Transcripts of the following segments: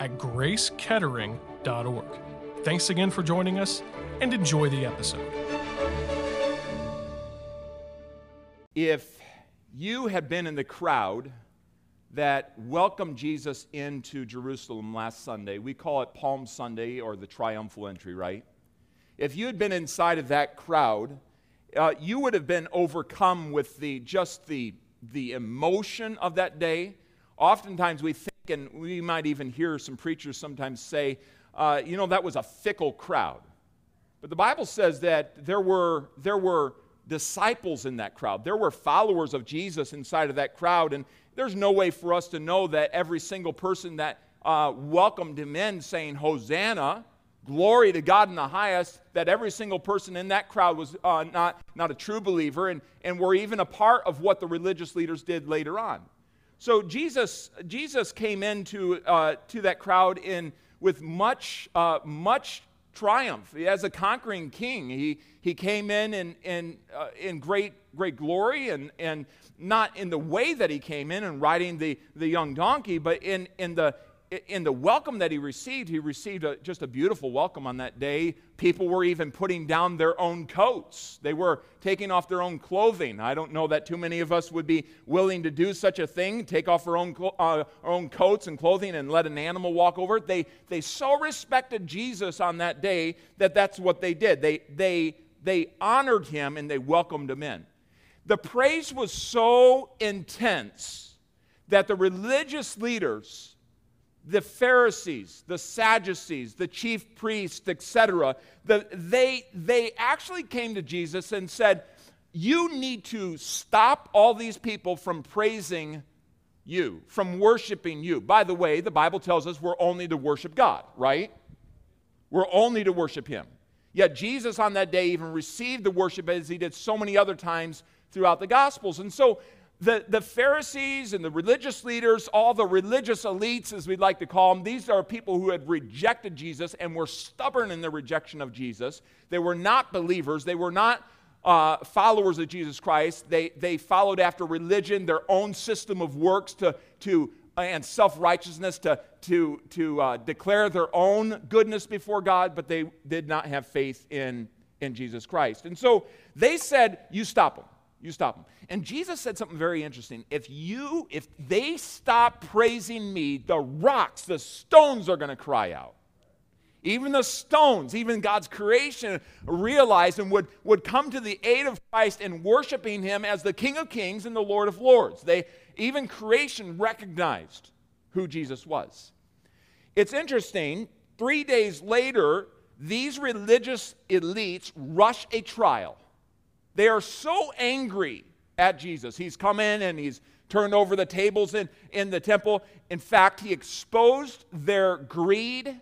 at gracekettering.org. Thanks again for joining us and enjoy the episode. If you had been in the crowd that welcomed Jesus into Jerusalem last Sunday, we call it Palm Sunday or the triumphal entry, right? If you had been inside of that crowd, uh, you would have been overcome with the just the the emotion of that day. Oftentimes we think and we might even hear some preachers sometimes say, uh, you know, that was a fickle crowd. But the Bible says that there were, there were disciples in that crowd. There were followers of Jesus inside of that crowd. And there's no way for us to know that every single person that uh, welcomed him in saying, Hosanna, glory to God in the highest, that every single person in that crowd was uh, not, not a true believer and, and were even a part of what the religious leaders did later on. So Jesus, Jesus came into uh, to that crowd in with much, uh, much triumph. As a conquering king, he, he came in in, in, uh, in great, great glory and, and not in the way that he came in and riding the, the young donkey, but in, in, the, in the welcome that he received, he received a, just a beautiful welcome on that day. People were even putting down their own coats, they were taking off their own clothing. I don't know that too many of us would be willing to do such a thing take off our own, uh, our own coats and clothing and let an animal walk over it. They, they so respected Jesus on that day that that's what they did. They, they, they honored him and they welcomed him in. The praise was so intense that the religious leaders the Pharisees, the Sadducees, the chief priests, etc., the, they, they actually came to Jesus and said, You need to stop all these people from praising you, from worshiping you. By the way, the Bible tells us we're only to worship God, right? We're only to worship Him. Yet Jesus on that day even received the worship as He did so many other times throughout the Gospels. And so the, the Pharisees and the religious leaders, all the religious elites, as we'd like to call them, these are people who had rejected Jesus and were stubborn in their rejection of Jesus. They were not believers, they were not uh, followers of Jesus Christ. They, they followed after religion, their own system of works to, to, and self righteousness to, to, to uh, declare their own goodness before God, but they did not have faith in, in Jesus Christ. And so they said, You stop them. You stop them. And Jesus said something very interesting. If you, if they stop praising me, the rocks, the stones are going to cry out. Even the stones, even God's creation realized and would, would come to the aid of Christ in worshiping him as the King of Kings and the Lord of Lords. They, even creation recognized who Jesus was. It's interesting, three days later, these religious elites rush a trial. They are so angry at Jesus. He's come in and he's turned over the tables in, in the temple. In fact, he exposed their greed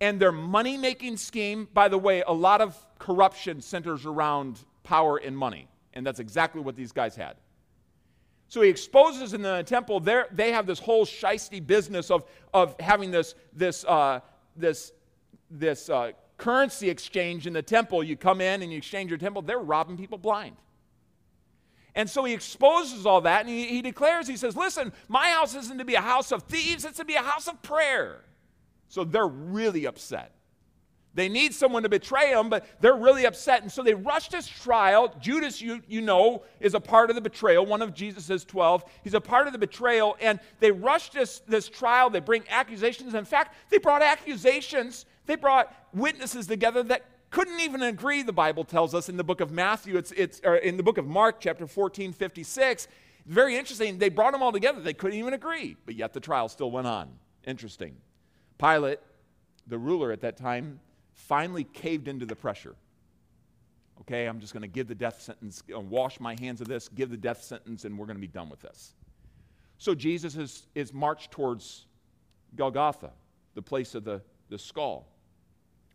and their money making scheme. By the way, a lot of corruption centers around power and money, and that's exactly what these guys had. So he exposes in the temple, they have this whole shisty business of, of having this, this, uh, this, this uh, currency exchange in the temple. You come in and you exchange your temple, they're robbing people blind. And so he exposes all that and he, he, declares, he says, Listen, my house isn't to be a house of thieves, it's to be a house of prayer. So they're really upset. They need someone to betray them, but they're really upset. And so they rush this trial. Judas, you, you know, is a part of the betrayal, one of Jesus' 12. He's a part of the betrayal. And they rush this, this trial. They bring accusations. In fact, they brought accusations they brought witnesses together that couldn't even agree, the Bible tells us in the book of Matthew, it's, it's or in the book of Mark, chapter 14, 56. Very interesting. They brought them all together. They couldn't even agree, but yet the trial still went on. Interesting. Pilate, the ruler at that time, finally caved into the pressure. Okay, I'm just going to give the death sentence, uh, wash my hands of this, give the death sentence, and we're going to be done with this. So Jesus is, is marched towards Golgotha, the place of the the skull.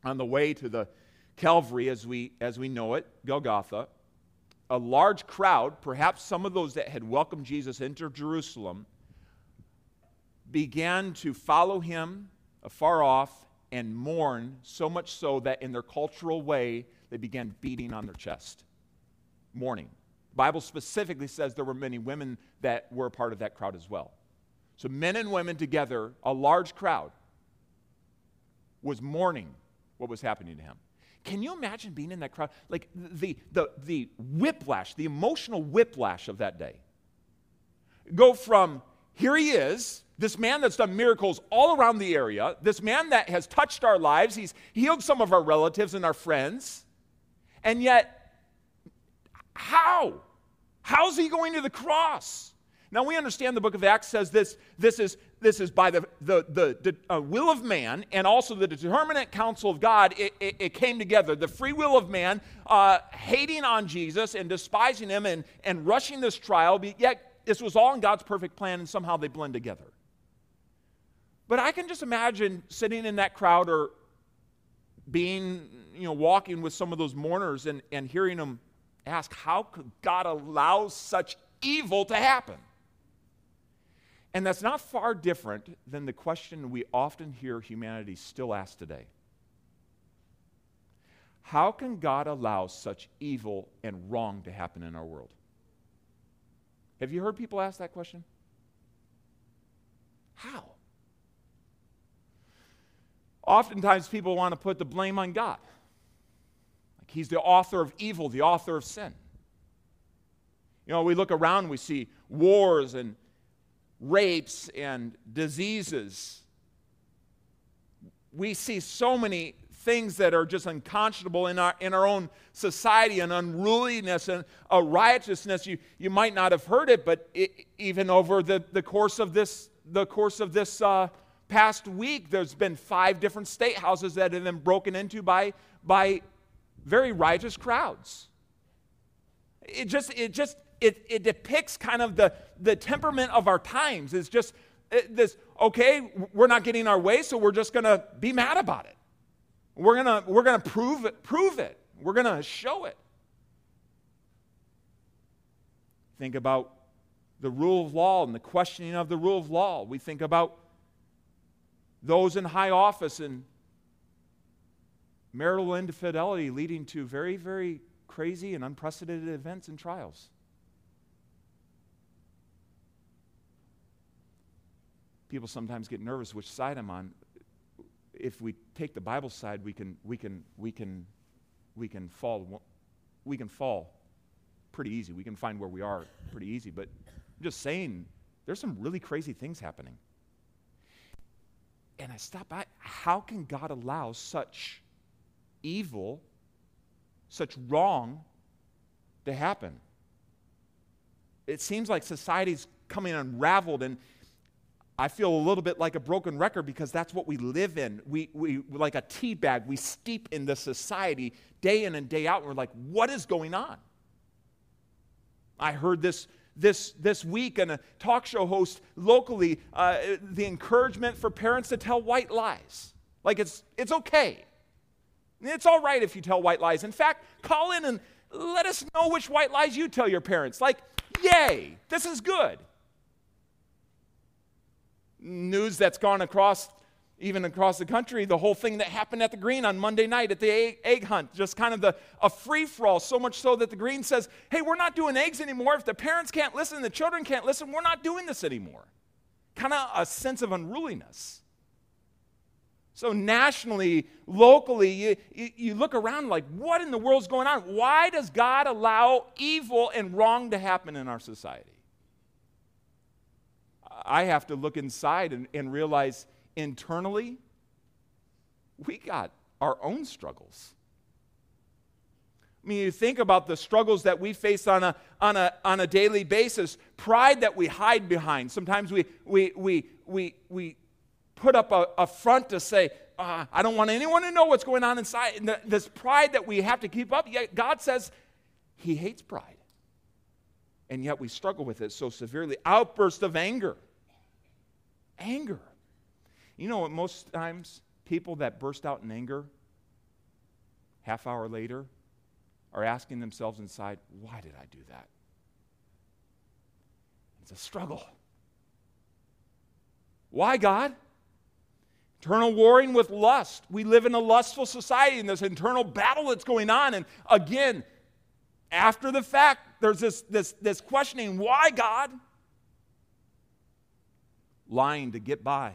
On the way to the Calvary, as we, as we know it, Golgotha, a large crowd, perhaps some of those that had welcomed Jesus into Jerusalem, began to follow him afar off and mourn, so much so that in their cultural way, they began beating on their chest, mourning. Bible specifically says there were many women that were part of that crowd as well. So men and women together, a large crowd, was mourning what was happening to him. Can you imagine being in that crowd? Like the, the, the whiplash, the emotional whiplash of that day. Go from here he is, this man that's done miracles all around the area, this man that has touched our lives, he's healed some of our relatives and our friends, and yet, how? How's he going to the cross? Now we understand the book of Acts says this, this is, this is by the, the, the, the uh, will of man and also the determinate counsel of God, it, it, it came together. The free will of man uh, hating on Jesus and despising him and, and rushing this trial, yet this was all in God's perfect plan and somehow they blend together. But I can just imagine sitting in that crowd or being, you know, walking with some of those mourners and, and hearing them ask, how could God allow such evil to happen? And that's not far different than the question we often hear humanity still ask today. How can God allow such evil and wrong to happen in our world? Have you heard people ask that question? How? Oftentimes, people want to put the blame on God. Like he's the author of evil, the author of sin. You know, we look around, we see wars and rapes and diseases. We see so many things that are just unconscionable in our, in our own society and unruliness and a riotousness. You, you might not have heard it, but it, even over the, the course of this, the course of this uh, past week, there's been five different state houses that have been broken into by, by very riotous crowds. It just, it just, it, it depicts kind of the, the temperament of our times. It's just this, okay, we're not getting our way, so we're just going to be mad about it. We're going we're gonna prove it, prove it. We're going to show it. Think about the rule of law and the questioning of the rule of law. We think about those in high office and marital infidelity leading to very, very crazy and unprecedented events and trials. People sometimes get nervous which side I'm on. If we take the Bible side, we can, we can, we can, we can fall. We can fall pretty easy. We can find where we are pretty easy. But I'm just saying, there's some really crazy things happening. And I stop by, how can God allow such evil, such wrong to happen? It seems like society's coming unraveled, and I feel a little bit like a broken record because that's what we live in. We, we like a tea bag, we steep in this society day in and day out, and we're like, what is going on? I heard this this, this week and a talk show host locally uh, the encouragement for parents to tell white lies. Like it's, it's okay. It's all right if you tell white lies. In fact, call in and let us know which white lies you tell your parents. Like, yay, this is good. News that's gone across even across the country, the whole thing that happened at the Greene on Monday night at the egg, egg hunt, just kind of the, a free for all, so much so that the Greene says, hey, we're not doing eggs anymore. If the parents can't listen, the children can't listen, we're not doing this anymore. Kind of a sense of unruliness. So, nationally, locally, you, you, you look around like, what in the world's going on? Why does God allow evil and wrong to happen in our society? I have to look inside and, and realize internally, we got our own struggles. I mean, you think about the struggles that we face on a, on a, on a daily basis, pride that we hide behind. Sometimes we, we, we, we, we put up a, a front to say, uh, I don't want anyone to know what's going on inside. And this pride that we have to keep up, yet God says He hates pride. And yet we struggle with it so severely. Outburst of anger. Anger. You know what most times people that burst out in anger, half hour later, are asking themselves inside, why did I do that? It's a struggle. Why, God? Internal warring with lust. We live in a lustful society and this internal battle that's going on. And again, after the fact, there's this, this, this questioning why, God? Lying to get by,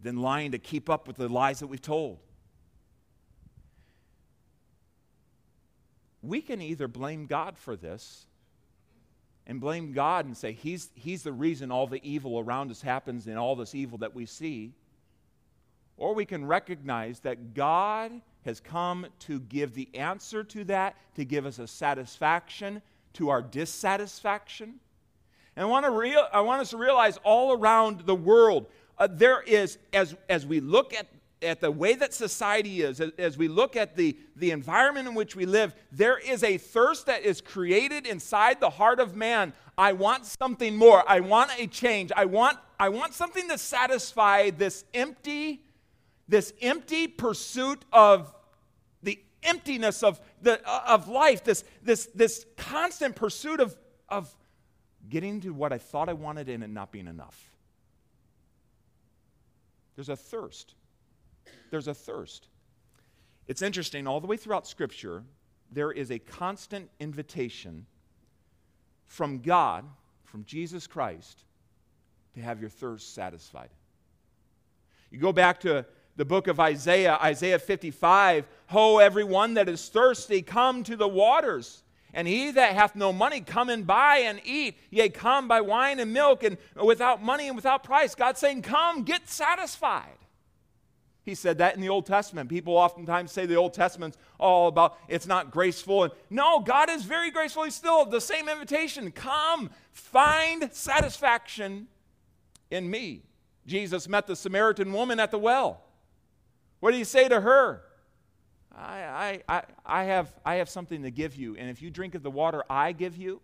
then lying to keep up with the lies that we've told. We can either blame God for this and blame God and say he's, he's the reason all the evil around us happens and all this evil that we see. Or we can recognize that God has come to give the answer to that, to give us a satisfaction to our dissatisfaction. And I want, to real, I want us to realize all around the world, uh, there is, as, as we look at at the way that society is, as we look at the, the environment in which we live, there is a thirst that is created inside the heart of man. I want something more. I want a change. I want, I want something to satisfy this empty, this empty pursuit of the emptiness of, the, of life, this, this, this constant pursuit of, of getting to what I thought I wanted and it not being enough. There's a thirst there's a thirst. It's interesting, all the way throughout Scripture, there is a constant invitation from God, from Jesus Christ, to have your thirst satisfied. You go back to the book of Isaiah, Isaiah 55 Ho, everyone that is thirsty, come to the waters. And he that hath no money, come and buy and eat. Yea, come buy wine and milk, and without money and without price. God's saying, Come, get satisfied. He said that in the Old Testament. People oftentimes say the Old Testament's all about it's not graceful. And no, God is very graceful. He's still the same invitation. Come, find satisfaction in me. Jesus met the Samaritan woman at the well. What did he say to her? I, I, I, have, I have something to give you, and if you drink of the water I give you,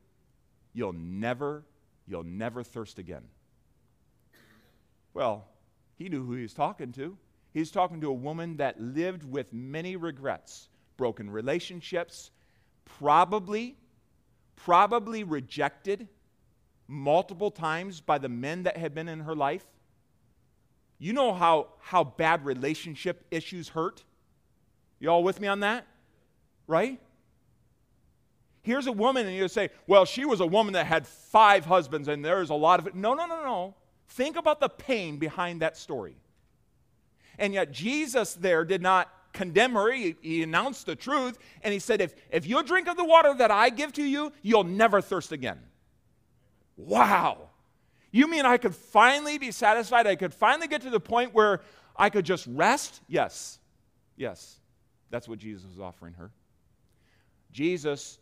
you'll never, you'll never thirst again. Well, he knew who he was talking to. He's talking to a woman that lived with many regrets, broken relationships, probably, probably rejected multiple times by the men that had been in her life. You know how, how bad relationship issues hurt? You all with me on that? Right? Here's a woman, and you say, well, she was a woman that had five husbands, and there's a lot of it. No, no, no, no. Think about the pain behind that story. And yet, Jesus there did not condemn her. He, he, announced the truth. And he said, if, if you drink of the water that I give to you, you'll never thirst again. Wow. You mean I could finally be satisfied? I could finally get to the point where I could just rest? Yes. Yes. That's what Jesus was offering her. Jesus,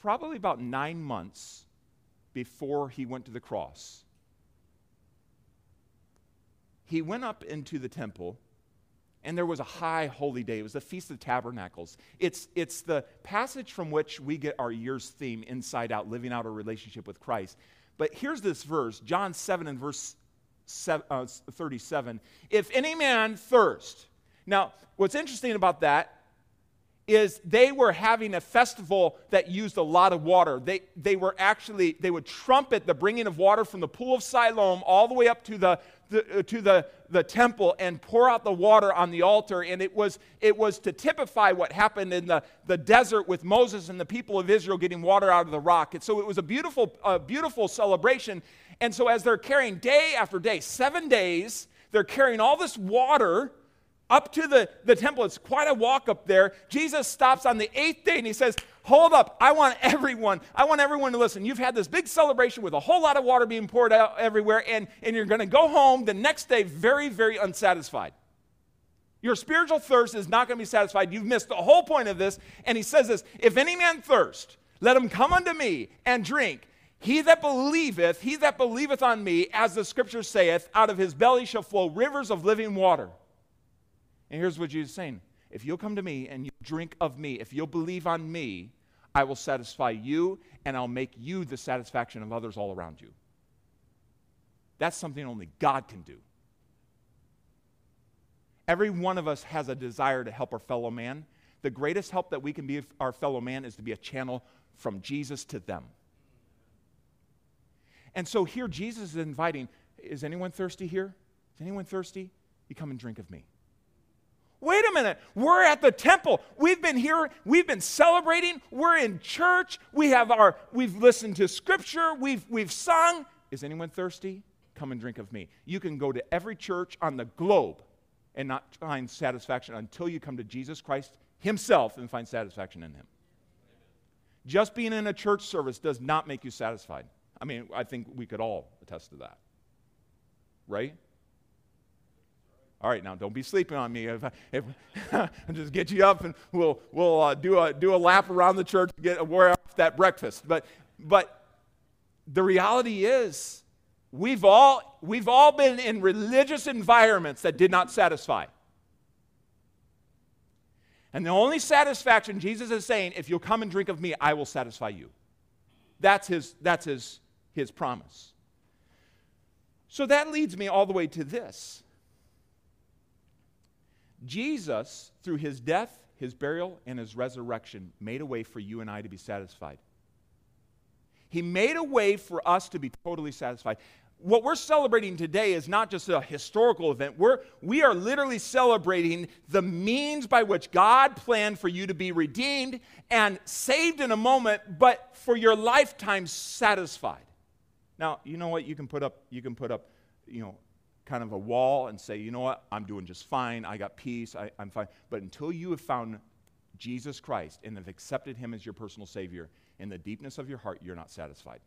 probably about nine months before he went to the cross, he went up into the temple and there was a high holy day. It was the Feast of Tabernacles. It's, it's the passage from which we get our year's theme, Inside Out, living out a relationship with Christ. But here's this verse, John 7 and verse uh, 37. If any man thirst. Now, what's interesting about that is they were having a festival that used a lot of water. They, they were actually, they would trumpet the bringing of water from the pool of Siloam all the way up to the, the, uh, to the, the temple and pour out the water on the altar. And it was, it was to typify what happened in the, the desert with Moses and the people of Israel getting water out of the rock. And so it was a beautiful, a beautiful celebration. And so as they're carrying day after day, seven days, they're carrying all this water up to the, the temple. It's quite a walk up there. Jesus stops on the eighth day and he says, Hold up, I want everyone, I want everyone to listen. You've had this big celebration with a whole lot of water being poured out everywhere, and, and you're going to go home the next day very, very unsatisfied. Your spiritual thirst is not going to be satisfied. You've missed the whole point of this. And he says this If any man thirst, let him come unto me and drink. He that believeth, he that believeth on me, as the scripture saith, out of his belly shall flow rivers of living water. And here's what Jesus is saying if you'll come to me and you drink of me, if you'll believe on me, I will satisfy you and I'll make you the satisfaction of others all around you. That's something only God can do. Every one of us has a desire to help our fellow man. The greatest help that we can be our fellow man is to be a channel from Jesus to them. And so here Jesus is inviting, is anyone thirsty here? Is anyone thirsty? You come and drink of me. Wait a minute. We're at the temple. We've been here. We've been celebrating. We're in church. We have our we've listened to scripture. We've we've sung. Is anyone thirsty? Come and drink of me. You can go to every church on the globe and not find satisfaction until you come to Jesus Christ himself and find satisfaction in him. Just being in a church service does not make you satisfied. I mean, I think we could all attest to that. Right? All right, now don't be sleeping on me. If, if just get you up and we'll, we'll uh, do, a, do a lap around the church to get a wear off that breakfast. But, but the reality is, we've all, we've all been in religious environments that did not satisfy. And the only satisfaction Jesus is saying, if you'll come and drink of me, I will satisfy you. That's his, that's his, his promise. So that leads me all the way to this. Jesus, through his death, his burial, and his resurrection, made a way for you and I to be satisfied. He made a way for us to be totally satisfied. What we're celebrating today is not just a historical event. We're, we are literally celebrating the means by which God planned for you to be redeemed and saved in a moment, but for your lifetime satisfied. Now, you know what? You can put up, you can put up, you know, kind of a wall and say, you know what, I'm doing just fine, I got peace, I, am fine. But until you have found Jesus Christ and have accepted him as your personal Savior, in the deepness of your heart, you're not satisfied.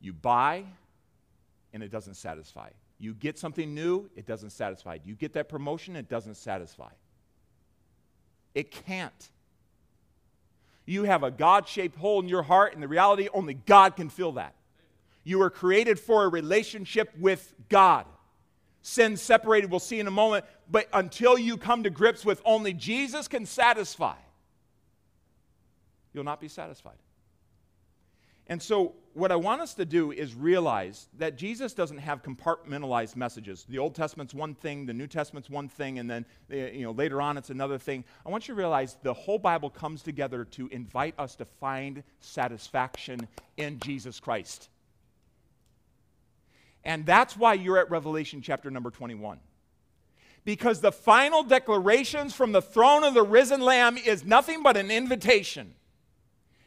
You buy, and it doesn't satisfy. You get something new, it doesn't satisfy. You get that promotion, it doesn't satisfy. It can't. You have a God shaped hole in your heart, and the reality, only God can fill that. You were created for a relationship with God. Sin separated, we'll see in a moment, but until you come to grips with only Jesus can satisfy, you'll not be satisfied. And so, what I want us to do is realize that Jesus doesn't have compartmentalized messages. The Old Testament's one thing, the New Testament's one thing, and then eh, you know, later on it's another thing. I want you to realize the whole Bible comes together to invite us to find satisfaction in Jesus Christ. And that's why you're at Revelation chapter number 21. Because the final declarations from the throne of the risen Lamb is nothing but an invitation.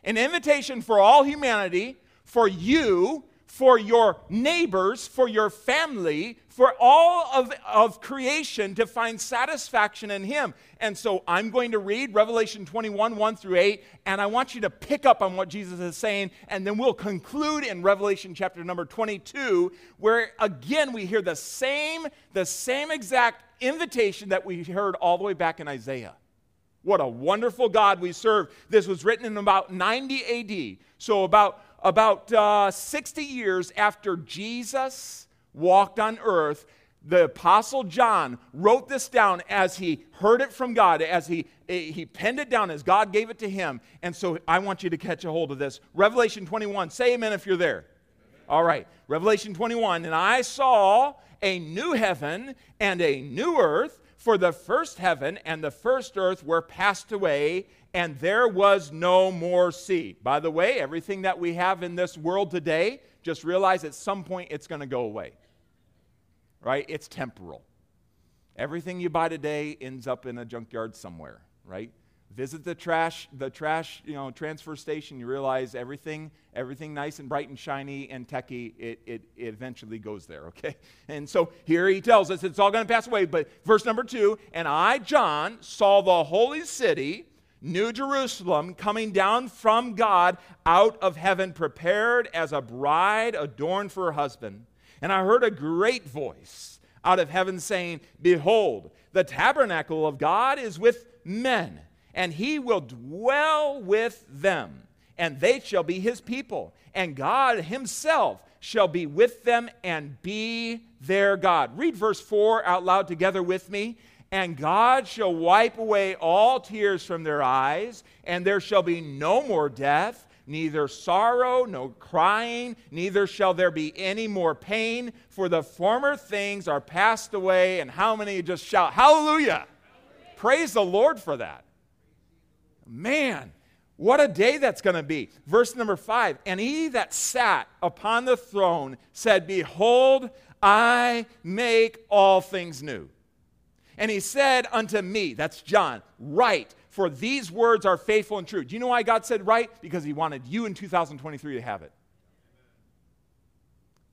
An invitation for all humanity, for you, for your neighbors, for your family, for all of, of creation to find satisfaction in Him. And so I'm going to read Revelation 21, 1 through 8, and I want you to pick up on what Jesus is saying, and then we'll conclude in Revelation chapter number 22, where again we hear the same, the same exact invitation that we heard all the way back in Isaiah. What a wonderful God we serve. This was written in about 90 AD. So, about about uh, 60 years after Jesus walked on earth, the apostle john wrote this down as he heard it from god as he, he penned it down as god gave it to him and so i want you to catch a hold of this revelation 21 say amen if you're there all right revelation 21 and i saw a new heaven and a new earth for the first heaven and the first earth were passed away and there was no more sea. By the way, everything that we have in this world today, just realize at some point it's going to go away. Right? It's temporal. Everything you buy today ends up in a junkyard somewhere, right? Visit the trash, the trash, you know, transfer station. You realize everything, everything nice and bright and shiny and techy, it, it, it eventually goes there. Okay, and so here he tells us it's all going to pass away. But verse number two, and I, John, saw the holy city, New Jerusalem coming down from God out of heaven, prepared as a bride adorned for her husband. And I heard a great voice out of heaven saying, Behold, the tabernacle of God is with men, and he will dwell with them, and they shall be his people, and God himself shall be with them and be their God. Read verse 4 out loud together with me and God shall wipe away all tears from their eyes, and there shall be no more death, neither sorrow, no crying, neither shall there be any more pain, for the former things are passed away. And how many just shout, Hallelujah! Hallelujah. Praise the Lord for that. Man, what a day that's going to be. Verse number five And he that sat upon the throne said, Behold, I make all things new. And he said unto me, that's John, write, for these words are faithful and true. Do you know why God said right? Because he wanted you in 2023 to have it.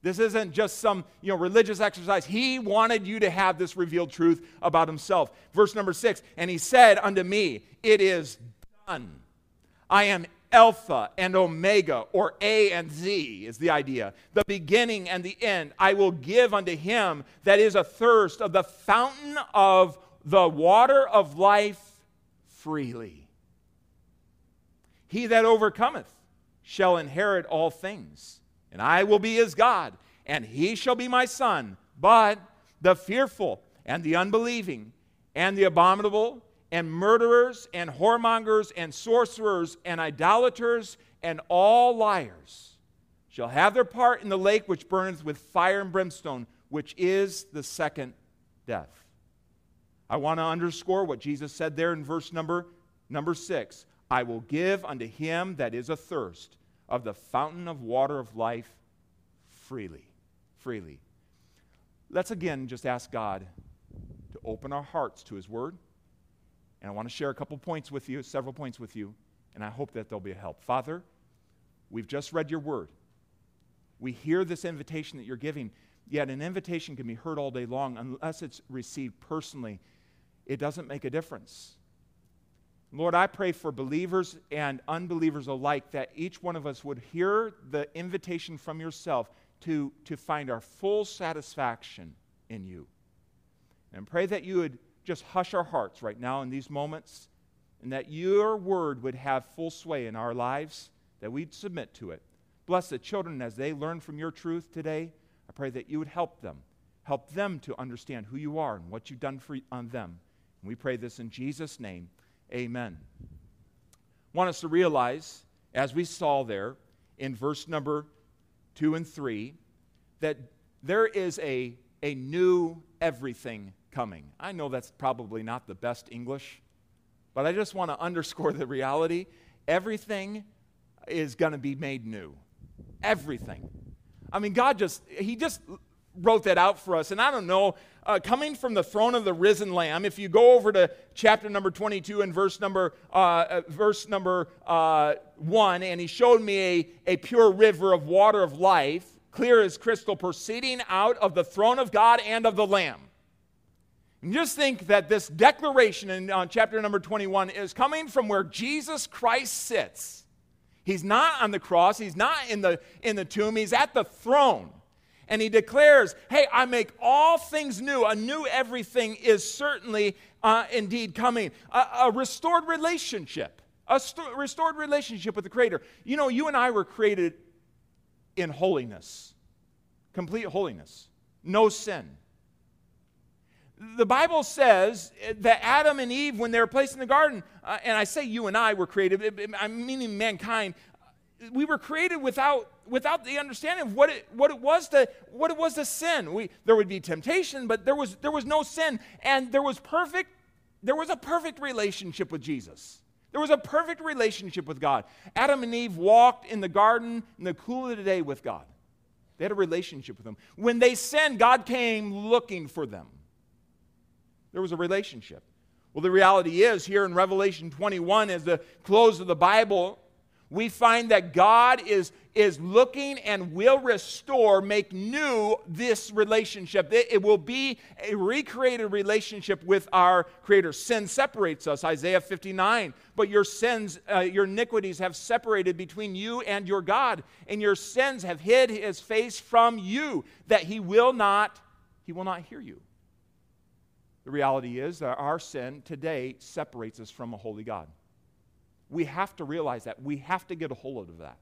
This isn't just some you know, religious exercise. He wanted you to have this revealed truth about himself. Verse number six, and he said unto me, It is done. I am Alpha and Omega, or A and Z is the idea. The beginning and the end. I will give unto him that is athirst of the fountain of the water of life freely. He that overcometh shall inherit all things, and I will be his God, and he shall be my son. But the fearful and the unbelieving and the abominable and murderers and whoremongers and sorcerers and idolaters and all liars shall have their part in the lake which burneth with fire and brimstone, which is the second death. I want to underscore what Jesus said there in verse number number 6. I will give unto him that is athirst of the fountain of water of life freely. Freely. Let's again just ask God to open our hearts to his word and I want to share a couple points with you, several points with you, and I hope that they'll be a help. Father, we've just read your word. We hear this invitation that you're giving, yet an invitation can be heard all day long unless it's received personally. It doesn't make a difference. Lord, I pray for believers and unbelievers alike that each one of us would hear the invitation from yourself to, to find our full satisfaction in you. And pray that you would just hush our hearts right now in these moments and that your word would have full sway in our lives, that we'd submit to it. Bless the children as they learn from your truth today. I pray that you would help them, help them to understand who you are and what you've done for, on them. We pray this in Jesus' name. Amen. want us to realize, as we saw there in verse number two and three, that there is a, a new everything coming. I know that's probably not the best English, but I just want to underscore the reality. Everything is going to be made new. Everything. I mean, God just, He just wrote that out for us. And I don't know, uh, coming from the throne of the risen Lamb, if you go over to chapter number 22 and verse number, uh, uh, verse number uh, 1, and He showed me a, a pure river of water of life, clear as crystal, proceeding out of the throne of God and of the Lamb. And just think that this declaration in uh, chapter number 21 is coming from where Jesus Christ sits. He's not on the cross, he's not in the, in the tomb, he's at the throne. And he declares, Hey, I make all things new. A new everything is certainly uh, indeed coming. A, a, restored relationship, a st- restored relationship with the Creator. You know, you and I were created in holiness, complete holiness, no sin the Bible says that Adam and Eve, when they were placed in the garden, uh, and I say you and I were created, I'm meaning mankind, we were created without, without the understanding of what it, what it was to what it was to sin. We, there would be temptation, but there was, there was no sin, and there was perfect there was a perfect relationship with Jesus. There was a perfect relationship with God. Adam and Eve walked in the garden in the cool of the day with God. They had a relationship with Him. When they sinned, God came looking for them. There was a relationship. Well, the reality is, here in Revelation 21, as the close of the Bible, we find that God is, is looking and will restore, make new this relationship. It, it will be a recreated relationship with our Creator. Sin separates us, Isaiah 59. But your sins, uh, your iniquities have separated between you and your God, and your sins have hid his face from you, that he will not, he will not hear you. The reality is that our sin today separates us from a holy God. We have to realize that. We have to get a hold of that.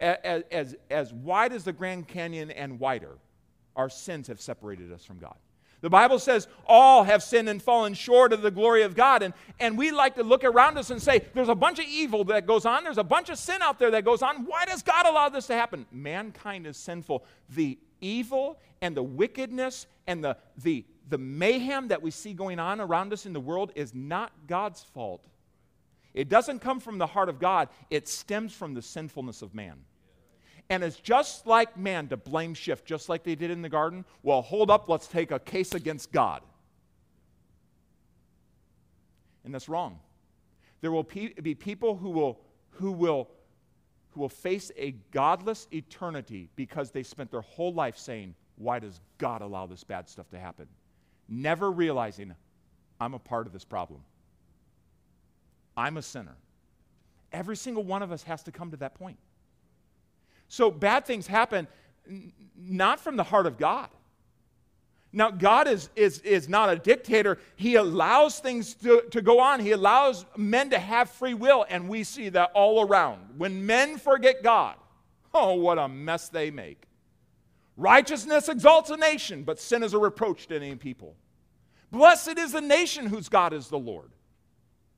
As, as, as wide as the Grand Canyon and wider, our sins have separated us from God. The Bible says all have sinned and fallen short of the glory of God. And, and we like to look around us and say, there's a bunch of evil that goes on, there's a bunch of sin out there that goes on. Why does God allow this to happen? Mankind is sinful. The evil and the wickedness and the, the, the mayhem that we see going on around us in the world is not God's fault. It doesn't come from the heart of God, it stems from the sinfulness of man. And it's just like man to blame shift, just like they did in the garden. Well, hold up, let's take a case against God. And that's wrong. There will be people who will, who will, who will face a godless eternity because they spent their whole life saying, Why does God allow this bad stuff to happen? Never realizing, I'm a part of this problem. I'm a sinner. Every single one of us has to come to that point. So bad things happen n- not from the heart of God. Now, God is, is, is not a dictator. He allows things to, to go on. He allows men to have free will, and we see that all around. When men forget God, oh, what a mess they make. Righteousness exalts a nation, but sin is a reproach to any people. Blessed is the nation whose God is the Lord.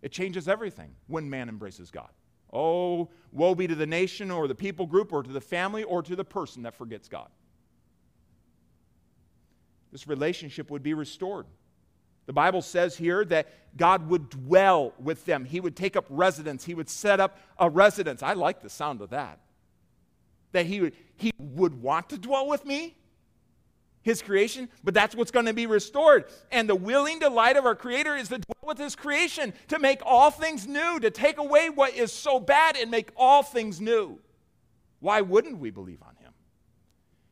It changes everything when man embraces God. Oh, woe be to the nation or the people group or to the family or to the person that forgets God. This relationship would be restored. The Bible says here that God would dwell with them. He would take up residence. He would set up a residence. I like the sound of that. That he would, he would want to dwell with me his creation, but that's what's going to be restored. And the willing delight of our Creator is to dwell with his creation, to make all things new, to take away what is so bad and make all things new. Why wouldn't we believe on him?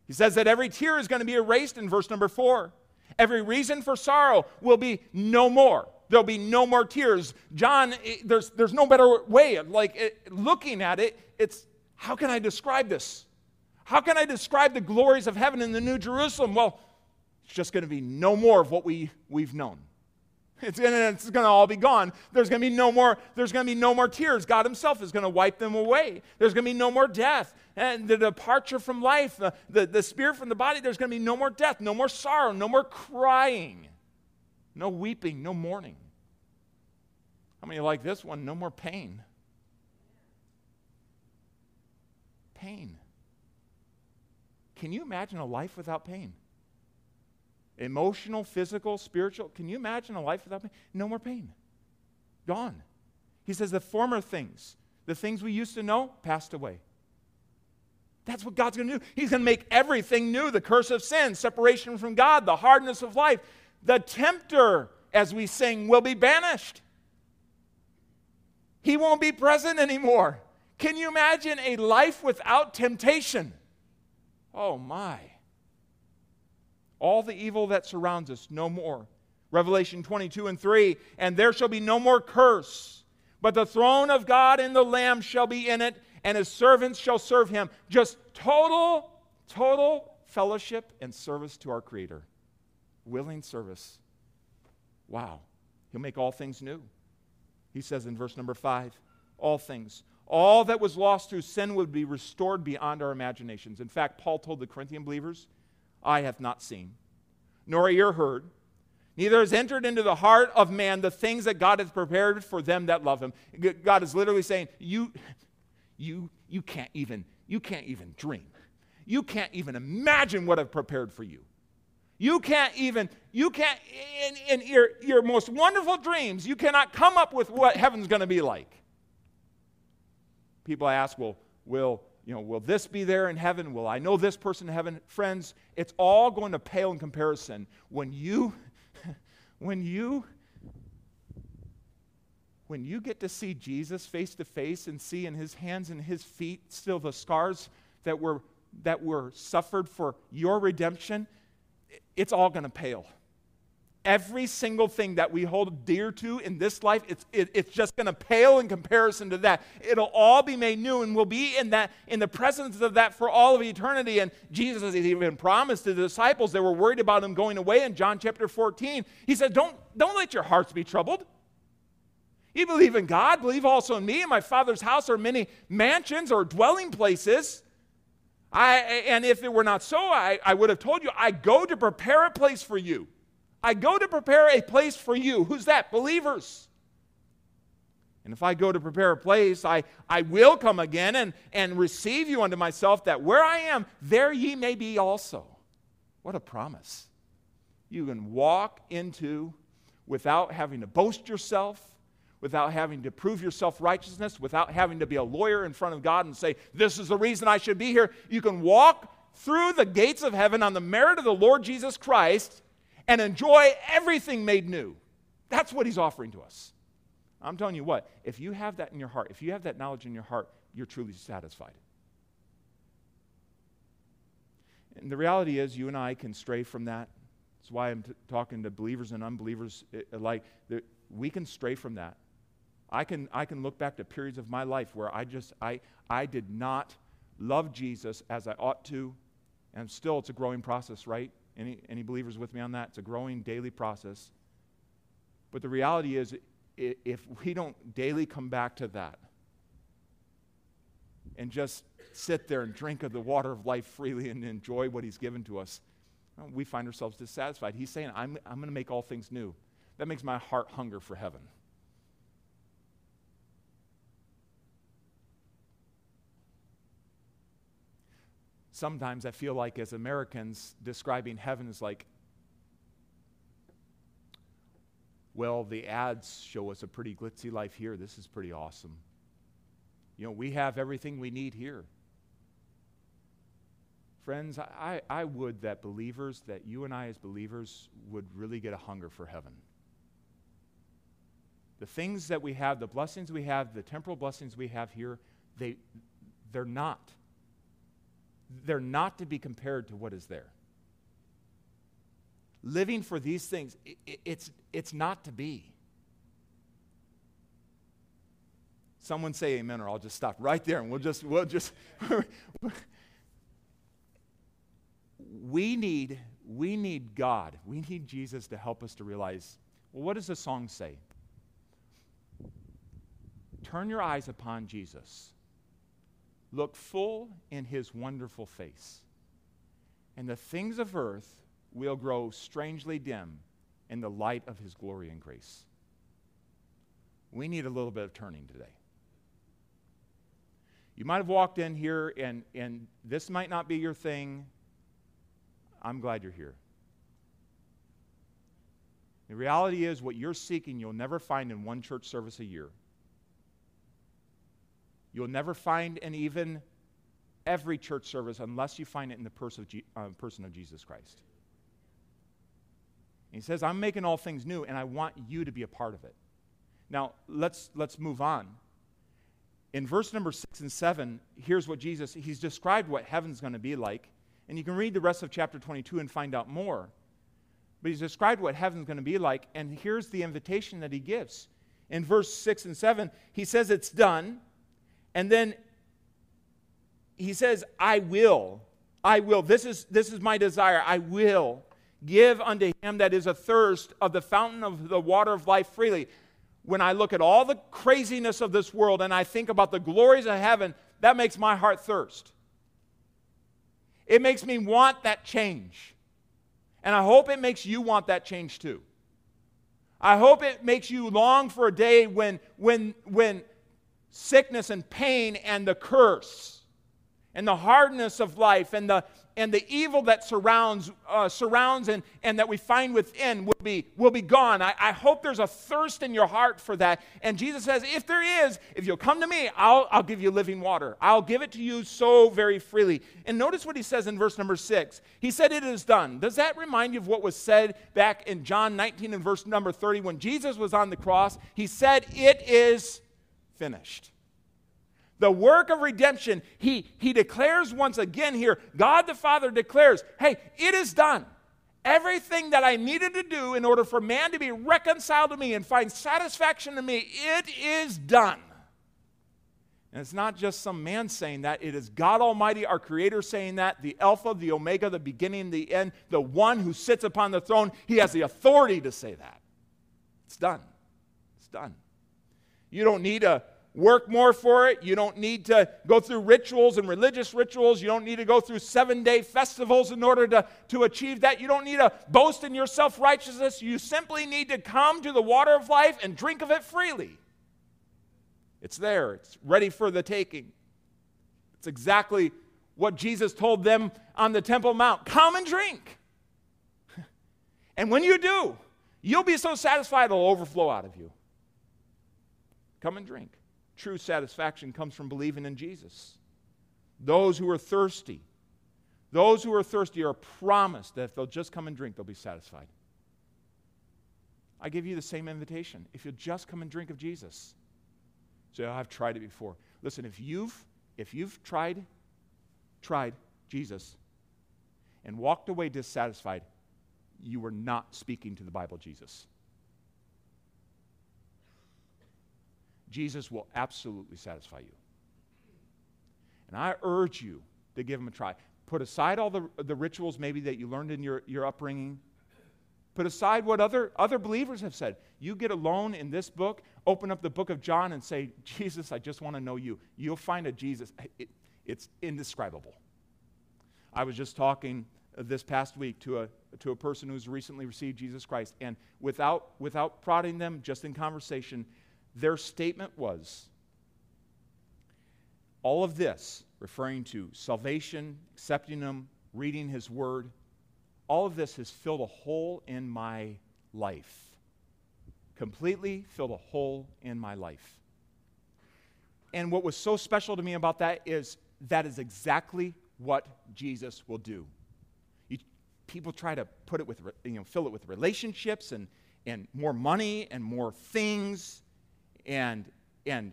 He says that every tear is going to be erased in verse number four. Every reason for sorrow will be no more. There'll be no more tears. John, eh, there's, there's no better way of like it, eh, looking at it. It's how can I describe this? How can I describe the glories of heaven in the New Jerusalem? Well, it's just going to be no more of what we, we've known. It's, it's going to all be gone. There's going to be no more. There's going to be no more tears. God Himself is going to wipe them away. There's going to be no more death and the departure from life, the, the, the spirit from the body. There's going to be no more death, no more sorrow, no more crying, no weeping, no mourning. How many like this one? No more pain. Pain. Can you imagine a life without pain? Emotional, physical, spiritual. Can you imagine a life without pain? No more pain. Gone. He says the former things, the things we used to know, passed away. That's what God's going to do. He's going to make everything new the curse of sin, separation from God, the hardness of life. The tempter, as we sing, will be banished. He won't be present anymore. Can you imagine a life without temptation? Oh my. All the evil that surrounds us, no more. Revelation 22 and 3 And there shall be no more curse, but the throne of God and the Lamb shall be in it, and his servants shall serve him. Just total, total fellowship and service to our Creator. Willing service. Wow. He'll make all things new. He says in verse number 5 all things all that was lost through sin would be restored beyond our imaginations. In fact, Paul told the Corinthian believers, I have not seen, nor ear heard, neither has entered into the heart of man the things that God has prepared for them that love him. God is literally saying, You, you, you can't even, you can't even dream. You can't even imagine what I've prepared for you. You can't even, you can't, in, in your, your most wonderful dreams, you cannot come up with what heaven's going to be like people ask, well, will, you know, will this be there in heaven? Will I know this person in heaven? Friends, it's all going to pale in comparison when you, when you, when you get to see Jesus face to face and see in his hands and his feet still the scars that were, that were suffered for your redemption, it's all going to pale. Every single thing that we hold dear to in this life, it's, it, it's just going to pale in comparison to that. It'll all be made new, and we'll be in that in the presence of that for all of eternity. And Jesus has even promised to the disciples they were worried about him going away in John chapter 14. He said, Don't, don't let your hearts be troubled. You believe in God, believe also in me. In my Father's house are many mansions or dwelling places. I, and if it were not so, I, I would have told you, I go to prepare a place for you. I go to prepare a place for you. Who's that? Believers. And if I go to prepare a place, I, I will come again and, and receive you unto myself, that where I am, there ye may be also. What a promise. You can walk into without having to boast yourself, without having to prove yourself righteousness, without having to be a lawyer in front of God and say, This is the reason I should be here. You can walk through the gates of heaven on the merit of the Lord Jesus Christ and enjoy everything made new. That's what he's offering to us. I'm telling you what, if you have that in your heart, if you have that knowledge in your heart, you're truly satisfied. And the reality is, you and I can stray from that. That's why I'm t- talking to believers and unbelievers eh, alike. We can stray from that. I can, I can look back to periods of my life where I just, I, I did not love Jesus as I ought to. And still, it's a growing process, right? Any, any believers with me on that? It's a growing daily process. But the reality is, if we don't daily come back to that and just sit there and drink of the water of life freely and enjoy what He's given to us, we find ourselves dissatisfied. He's saying, I'm, I'm going to make all things new. That makes my heart hunger for heaven. Sometimes I feel like, as Americans, describing heaven is like well, the ads show us a pretty glitzy life here. This is pretty awesome. You know, we have everything we need here. Friends, I, I would that believers, that you and I as believers, would really get a hunger for heaven. The things that we have, the blessings we have, the temporal blessings we have here, they, they're not. They're not to be compared to what is there living for these things, it, it's, it's not to be. Someone say amen, or I'll just stop right there and we'll just, we'll just. we need, we need God. We need Jesus to help us to realize well, what does the song say? Turn your eyes upon Jesus. Look full in his wonderful face. And the things of earth will grow strangely dim in the light of his glory and grace. We need a little bit of turning today. You might have walked in here and, and this might not be your thing. I'm glad you're here. The reality is, what you're seeking, you'll never find in one church service a year. You'll never find in even every church service unless you find it in the person of, G- uh, person of Jesus Christ. he says, I'm making all things new, and I want you to be a part of it. Now, let's, let's move on. In verse number six and seven, here's what Jesus, he's described what heaven's going to be like. And you can read the rest of chapter 22 and find out more. But he's described what heaven's going to be like, and here's the invitation that he gives. In verse 6 and 7, he says, It's done. And then he says, I will. I will. This is, this is my desire. I will give unto him that is athirst of the fountain of the water of life freely. When I look at all the craziness of this world and I think about the glories of heaven, that makes my heart thirst. It makes me want that change. And I hope it makes you want that change too. I hope it makes you long for a day when, when, when sickness and pain and the curse and the hardness of life and the, and the evil that surrounds, uh, surrounds and, and that we find within will be, will be gone. I, I hope there's a thirst in your heart for that. And Jesus says, if there is, if you'll come to me, I'll, I'll give you living water. I'll give it to you so very freely. And notice what he says in verse number six. He said, It is done. Does that remind you of what was said back in John 19 and verse number 30 when Jesus was on the cross? He said, It is finished the work of redemption, he, he declares once again here, God the Father declares, hey, it is done. Everything that I needed to do in order for man to be reconciled to me and find satisfaction to me, it is done. And it's not just some man saying that, it is God Almighty, our Creator, saying that, the Alpha, the Omega, the beginning, the end, the one who sits upon the throne. He has the authority to say that. It's done. It's done. You don't need a work more for it. You don't need to go through rituals and religious rituals. You don't need to go through seven day festivals in order to, to achieve that. You don't need to boast in your self righteousness. You simply need to come to the water of life and drink of it freely. It's there, it's ready for the taking. It's exactly what Jesus told them on the Temple Mount come and drink. And when you do, you'll be so satisfied it'll overflow out of you. Come and drink. True satisfaction comes from believing in Jesus. Those who are thirsty, those who are thirsty are promised that if they'll just come and drink, they'll be satisfied. I give you the same invitation. If you'll just come and drink of Jesus. Say, I've tried it before. Listen, if you've if you've tried, tried Jesus and walked away dissatisfied, you were not speaking to the Bible Jesus. Jesus will absolutely satisfy you. And I urge you to give him a try. Put aside all the, the rituals maybe that you learned in your, your upbringing. Put aside what other, other believers have said. You get alone in this book, open up the book of John and say, Jesus, I just want to know you. You'll find a Jesus. It, it's indescribable. I was just talking this past week to a, to a person who's recently received Jesus Christ, and without, without prodding them, just in conversation, their statement was all of this, referring to salvation, accepting Him, reading His Word, all of this has filled a hole in my life. Completely filled a hole in my life. And what was so special to me about that is that is exactly what Jesus will do. You, people try to put it with, you know, fill it with relationships and, and more money and more things and, and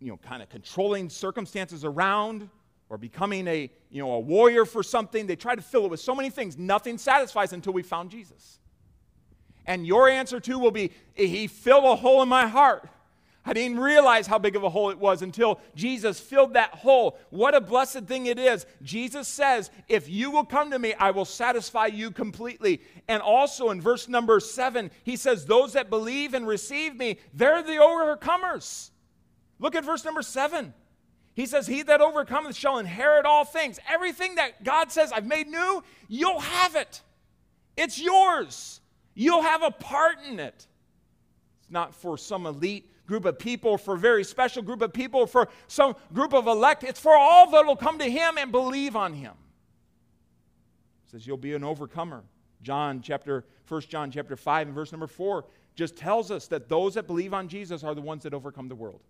you know, kind of controlling circumstances around or becoming a, you know, a warrior for something. They try to fill it with so many things. Nothing satisfies until we found Jesus. And your answer too will be, He filled a hole in my heart. I didn't realize how big of a hole it was until Jesus filled that hole. What a blessed thing it is. Jesus says, If you will come to me, I will satisfy you completely. And also in verse number seven, he says, Those that believe and receive me, they're the overcomers. Look at verse number seven. He says, He that overcometh shall inherit all things. Everything that God says I've made new, you'll have it. It's yours. You'll have a part in it. It's not for some elite group of people, for a very special group of people, for some group of elect. It's for all that will come to him and believe on him. It says you'll be an overcomer. John chapter 1 John chapter 5 and verse number 4 just tells us that those that believe on Jesus are the ones that overcome the world.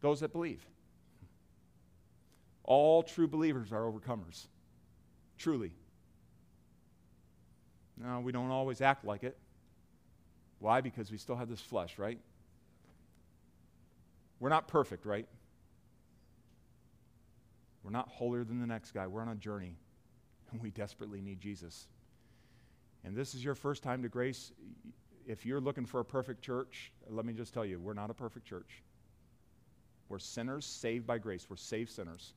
Those that believe. All true believers are overcomers. Truly. Now, we don't always act like it. Why? Because we still have this flesh, right? We're not perfect, right? We're not holier than the next guy. We're on a journey, and we desperately need Jesus. And this is your first time to grace. If you're looking for a perfect church, let me just tell you, we're not a perfect church. We're sinners saved by grace. We're saved sinners.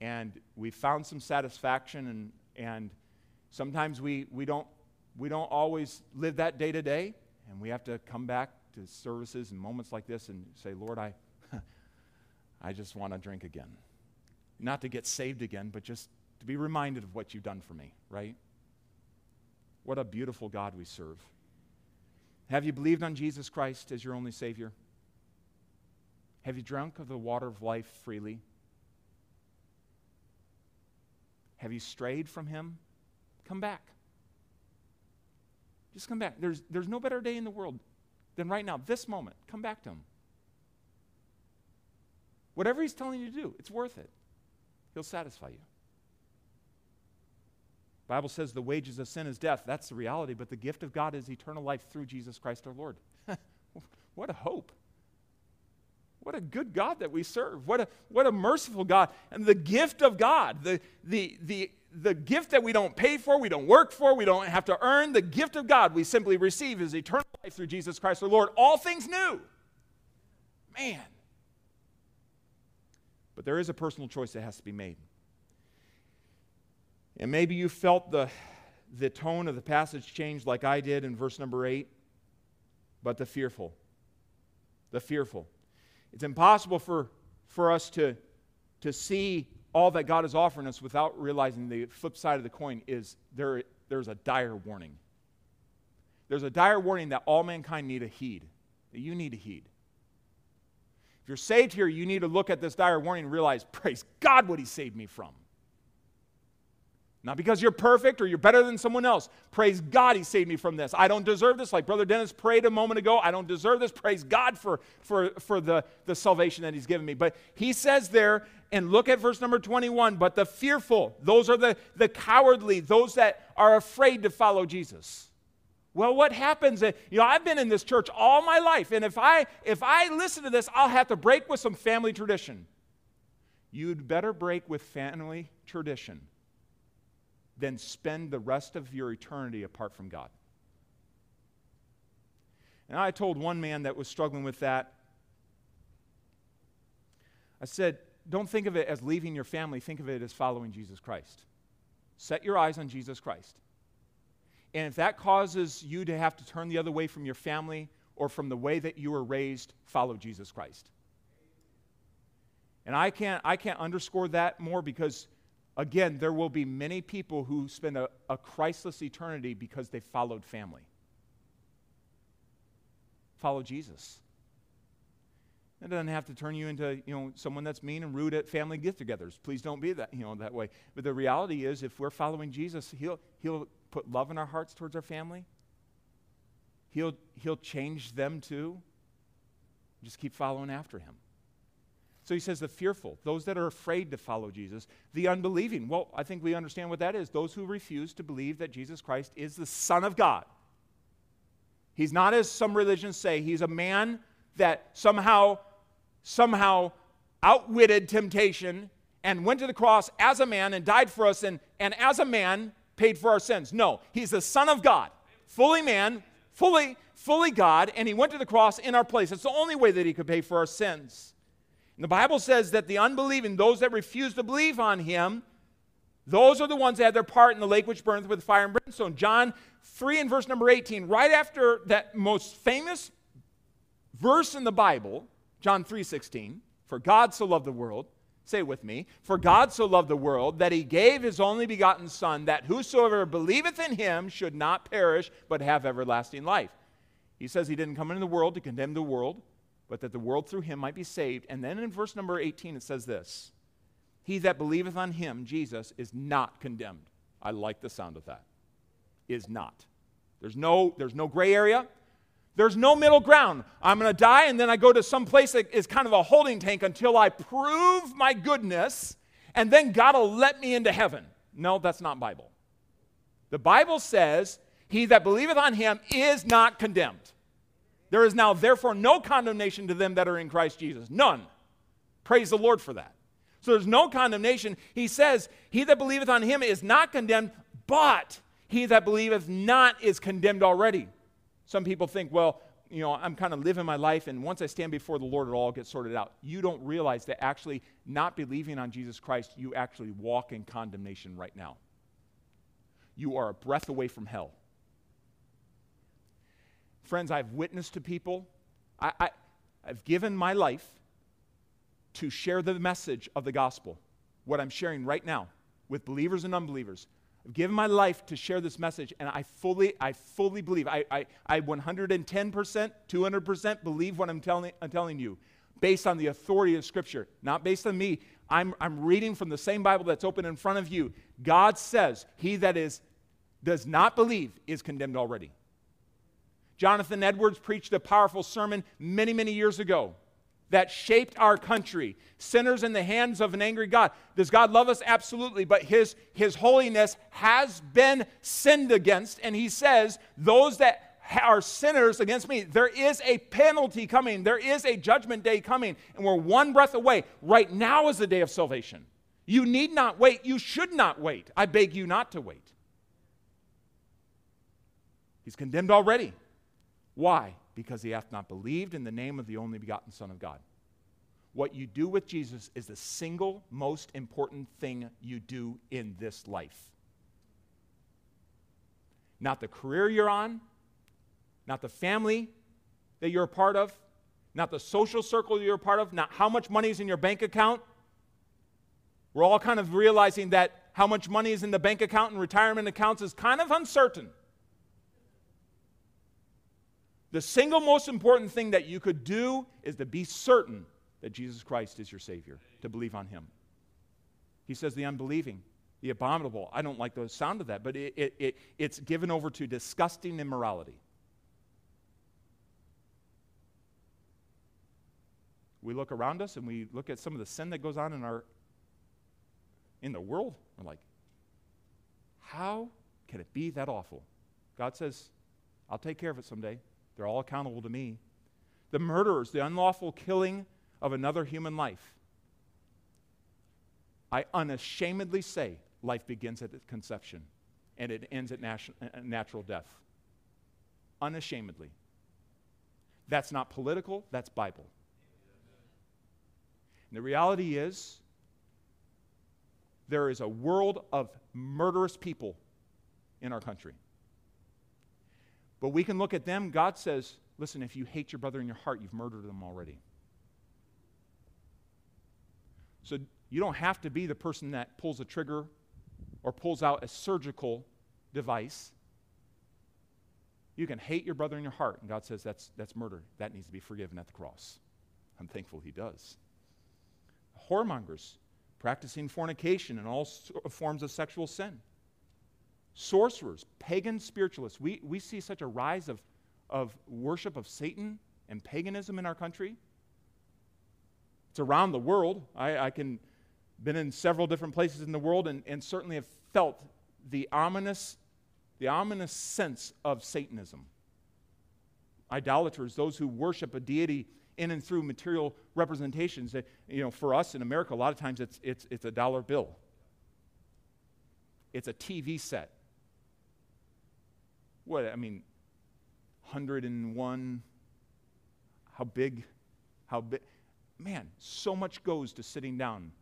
And we found some satisfaction, and, and sometimes we, we don't we don't always live that day to day, and we have to come back to services and moments like this and say, Lord, I, I just want to drink again. Not to get saved again, but just to be reminded of what you've done for me, right? What a beautiful God we serve. Have you believed on Jesus Christ as your only Savior? Have you drunk of the water of life freely? Have you strayed from Him? Come back. Just come back. There's, there's no better day in the world than right now, this moment. Come back to Him. Whatever He's telling you to do, it's worth it. He'll satisfy you. Bible says the wages of sin is death. That's the reality, but the gift of God is eternal life through Jesus Christ our Lord. what a hope. What a good God that we serve. What a, what a merciful God. And the gift of God, the, the, the the gift that we don't pay for, we don't work for, we don't have to earn, the gift of God we simply receive is eternal life through Jesus Christ our Lord. All things new. Man. But there is a personal choice that has to be made. And maybe you felt the, the tone of the passage change like I did in verse number 8. but the fearful. The fearful. It's impossible for, for us to, to see all that God is offering us without realizing the flip side of the coin is there, there's a dire warning. There's a dire warning that all mankind need to heed, that you need to heed. If you're saved here, you need to look at this dire warning and realize, praise God, what He saved me from. Not because you're perfect or you're better than someone else. Praise God, He saved me from this. I don't deserve this. Like Brother Dennis prayed a moment ago, I don't deserve this. Praise God for, for, for the, the salvation that He's given me. But He says there, and look at verse number 21 but the fearful, those are the, the cowardly, those that are afraid to follow Jesus. Well, what happens? You know, I've been in this church all my life, and if I if I listen to this, I'll have to break with some family tradition. You'd better break with family tradition than spend the rest of your eternity apart from God. And I told one man that was struggling with that, I said, don't think of it as leaving your family, think of it as following Jesus Christ. Set your eyes on Jesus Christ. And if that causes you to have to turn the other way from your family or from the way that you were raised, follow Jesus Christ. And I can't, I can't underscore that more because Again, there will be many people who spend a, a Christless eternity because they followed family. Follow Jesus. It doesn't have to turn you into, you know, someone that's mean and rude at family get-togethers. Please don't be that, you know, that way. But the reality is, if we're following Jesus, he'll, he'll put love in our hearts towards our family. He'll, he'll change them too. Just keep following after him. So he says the fearful, those that are afraid to follow Jesus, the unbelieving. Well, I think we understand what that is. Those who refuse to believe that Jesus Christ is the Son of God. He's not, as some religions say, he's a man that somehow, somehow outwitted temptation and went to the cross as a man and died for us and, and as a man paid for our sins. No, he's the Son of God, fully man, fully, fully God, and he went to the cross in our place. It's the only way that he could pay for our sins. And the Bible says that the unbelieving, those that refuse to believe on him, those are the ones that had their part in the lake which burneth with fire and brimstone. John 3 and verse number 18, right after that most famous verse in the Bible, John 3 16, for God so loved the world, say with me, for God so loved the world that he gave his only begotten Son, that whosoever believeth in him should not perish, but have everlasting life. He says he didn't come into the world to condemn the world, but that the world through him might be saved. And then in verse number 18, it says this He that believeth on him, Jesus, is not condemned. I like the sound of that. Is not. There's no, there's no gray area. There's no middle ground. I'm going to die, and then I go to some place that is kind of a holding tank until I prove my goodness, and then God will let me into heaven. No, that's not Bible. The Bible says, He that believeth on him is not condemned. There is now, therefore, no condemnation to them that are in Christ Jesus. None. Praise the Lord for that. So there's no condemnation. He says, He that believeth on him is not condemned, but he that believeth not is condemned already. Some people think, well, you know, I'm kind of living my life, and once I stand before the Lord, it'll all get sorted out. You don't realize that actually not believing on Jesus Christ, you actually walk in condemnation right now. You are a breath away from hell. Friends, I've witnessed to people. I, I, I've given my life to share the message of the gospel, what I'm sharing right now with believers and unbelievers. I've given my life to share this message, and I fully, I fully believe, I, I, I 110%, 200% believe what I'm telling, I'm telling you, based on the authority of Scripture, not based on me. I'm, I'm reading from the same Bible that's open in front of you. God says, He that is does not believe is condemned already. Jonathan Edwards preached a powerful sermon many, many years ago that shaped our country. Sinners in the hands of an angry God. Does God love us? Absolutely. But his, his holiness has been sinned against. And he says, Those that are sinners against me, there is a penalty coming. There is a judgment day coming. And we're one breath away. Right now is the day of salvation. You need not wait. You should not wait. I beg you not to wait. He's condemned already. Why? Because he hath not believed in the name of the only begotten Son of God. What you do with Jesus is the single most important thing you do in this life. Not the career you're on, not the family that you're a part of, not the social circle you're a part of, not how much money is in your bank account. We're all kind of realizing that how much money is in the bank account and retirement accounts is kind of uncertain. The single most important thing that you could do is to be certain that Jesus Christ is your Savior, to believe on Him. He says, the unbelieving, the abominable. I don't like the sound of that, but it, it, it, it's given over to disgusting immorality. We look around us and we look at some of the sin that goes on in our in the world. We're like, how can it be that awful? God says, I'll take care of it someday. They're all accountable to me. The murderers, the unlawful killing of another human life. I unashamedly say life begins at conception and it ends at uh, uh, natural death. Unashamedly. That's not political, that's Bible. And the reality is, there is a world of murderous people in our country. But we can look at them, God says, listen, if you hate your brother in your heart, you've murdered them already. So you don't have to be the person that pulls a trigger or pulls out a surgical device. You can hate your brother in your heart, and God says that's, that's murder. That needs to be forgiven at the cross. I'm thankful He does. Whoremongers, practicing fornication and all forms of sexual sin. Sorcerers, pagan spiritualists. We, we see such a rise of, of worship of Satan and paganism in our country. It's around the world. I, I can been in several different places in the world and, and certainly have felt the ominous, the ominous sense of Satanism. Idolaters, those who worship a deity in and through material representations. You know, for us in America, a lot of times it's, it's, it's a dollar bill, it's a TV set. What, I mean, 101, how big, how big. Man, so much goes to sitting down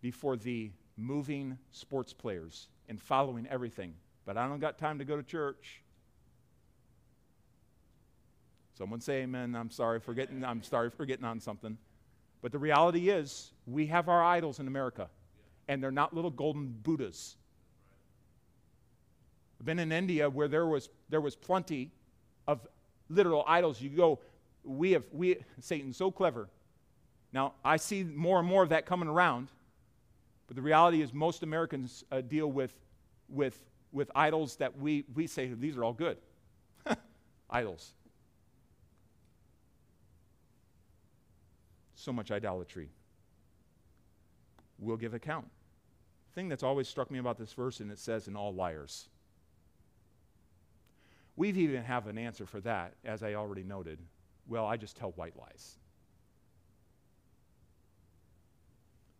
before the moving sports players and following everything. But I don't got time to go to church. Someone say amen. I'm sorry for getting, I'm sorry for getting on something. But the reality is, we have our idols in America, and they're not little golden Buddhas. I've been in India where there was, there was plenty of literal idols. You go, we have, we, Satan's so clever. Now, I see more and more of that coming around, but the reality is most Americans uh, deal with, with, with idols that we, we say, these are all good. idols. so much idolatry. We'll give account. The thing that's always struck me about this verse, and it says, in all liars. We even have an answer for that, as I already noted. Well, I just tell white lies.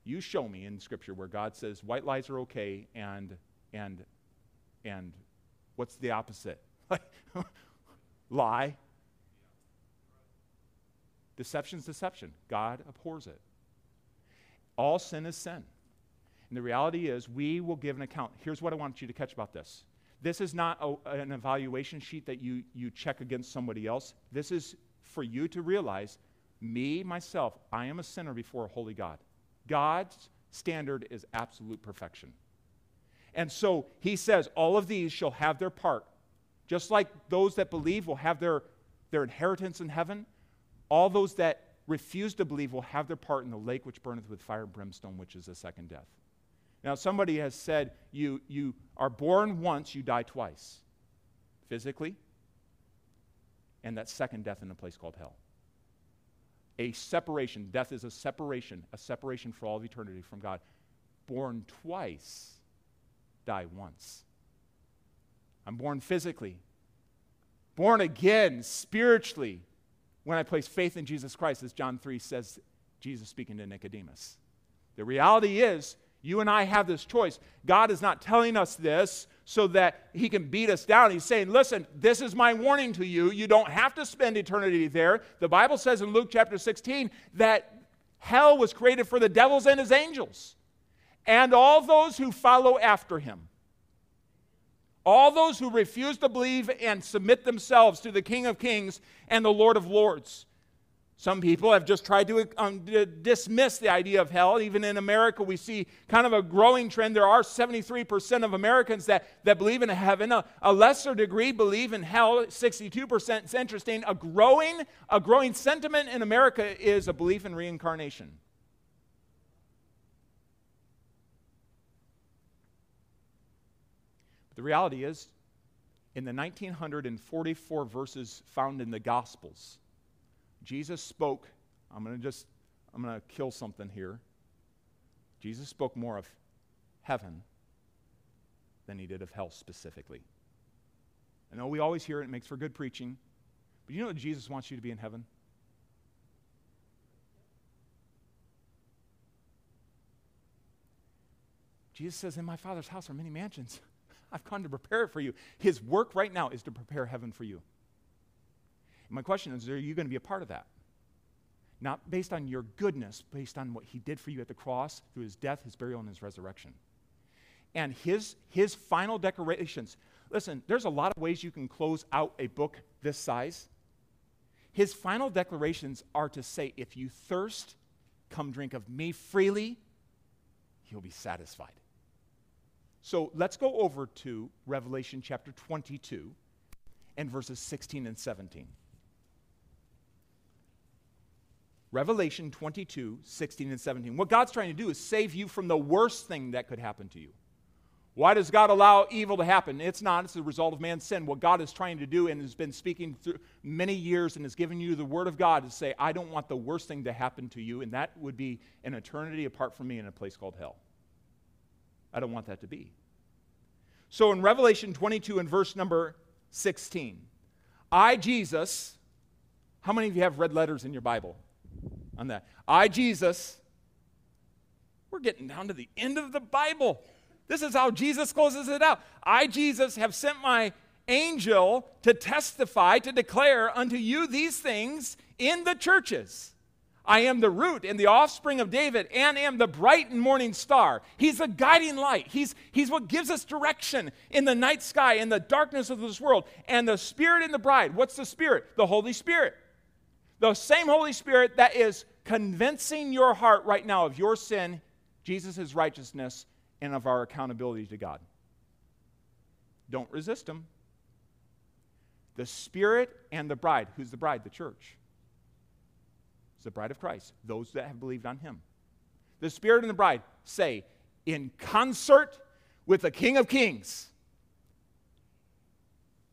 You show me in Scripture where God says white lies are okay, and and and what's the opposite? Lie Deception's deception. God abhors it. All sin is sin. And the reality is, we will give an account. Here's what I want you to catch about this this is not a, an evaluation sheet that you, you check against somebody else. This is for you to realize me, myself, I am a sinner before a holy God. God's standard is absolute perfection. And so he says, all of these shall have their part. Just like those that believe will have their, their inheritance in heaven, all those that refuse to believe will have their part in the lake which burneth with fire and brimstone, which is the second death. Now, somebody has said, you, you are born once, you die twice, physically, and that second death in a place called hell. A separation. Death is a separation, a separation for all of eternity from God. Born twice, die once. I'm born physically, born again spiritually, when I place faith in Jesus Christ, as John 3 says, Jesus speaking to Nicodemus. The reality is, you and I have this choice. God is not telling us this so that He can beat us down. He's saying, listen, this is my warning to you. You don't have to spend eternity there. The Bible says in Luke chapter 16 that hell was created for the devils and his angels and all those who follow after him. All those who refuse to believe and submit themselves to the King of Kings and the Lord of Lords. Some people have just tried to um, dismiss the idea of hell. Even in America, we see kind of a growing trend. There are 73% of Americans that, that believe in heaven. A, a lesser degree believe in hell, 62%. It's interesting. A growing, a growing sentiment in America is a belief in reincarnation. But the reality is, in the 1944 verses found in the Gospels, Jesus spoke, I'm going to just, I'm going to kill something here. Jesus spoke more of heaven than he did of hell specifically. I know we always hear it, it makes for good preaching, but you know that Jesus wants you to be in heaven? Jesus says, In my Father's house are many mansions. I've come to prepare it for you. His work right now is to prepare heaven for you. My question is are you going to be a part of that? Not based on your goodness, based on what he did for you at the cross through his death, his burial, and his resurrection. And his, his final declarations. Listen, there's a lot of ways you can close out a book this size. His final declarations are to say, if you thirst, come drink of me freely, you'll be satisfied. So let's go over to Revelation chapter 22 and verses 16 and 17. Revelation 22, 16 and 17. What God's trying to do is save you from the worst thing that could happen to you. Why does God allow evil to happen? It's not, it's the result of man's sin. What God is trying to do and has been speaking through many years and has given you the word of God is say, I don't want the worst thing to happen to you, and that would be an eternity apart from me in a place called hell. I don't want that to be. So in Revelation 22 and verse number 16, I, Jesus, how many of you have red letters in your Bible? On that. I, Jesus, we're getting down to the end of the Bible. This is how Jesus closes it out. I, Jesus, have sent my angel to testify, to declare unto you these things in the churches. I am the root and the offspring of David and am the bright and morning star. He's the guiding light. He's, he's what gives us direction in the night sky, in the darkness of this world. And the Spirit and the bride. What's the Spirit? The Holy Spirit. The same Holy Spirit that is convincing your heart right now of your sin, Jesus' righteousness, and of our accountability to God. Don't resist Him. The Spirit and the bride. Who's the bride? The church. It's the bride of Christ, those that have believed on Him. The Spirit and the bride say, in concert with the King of Kings,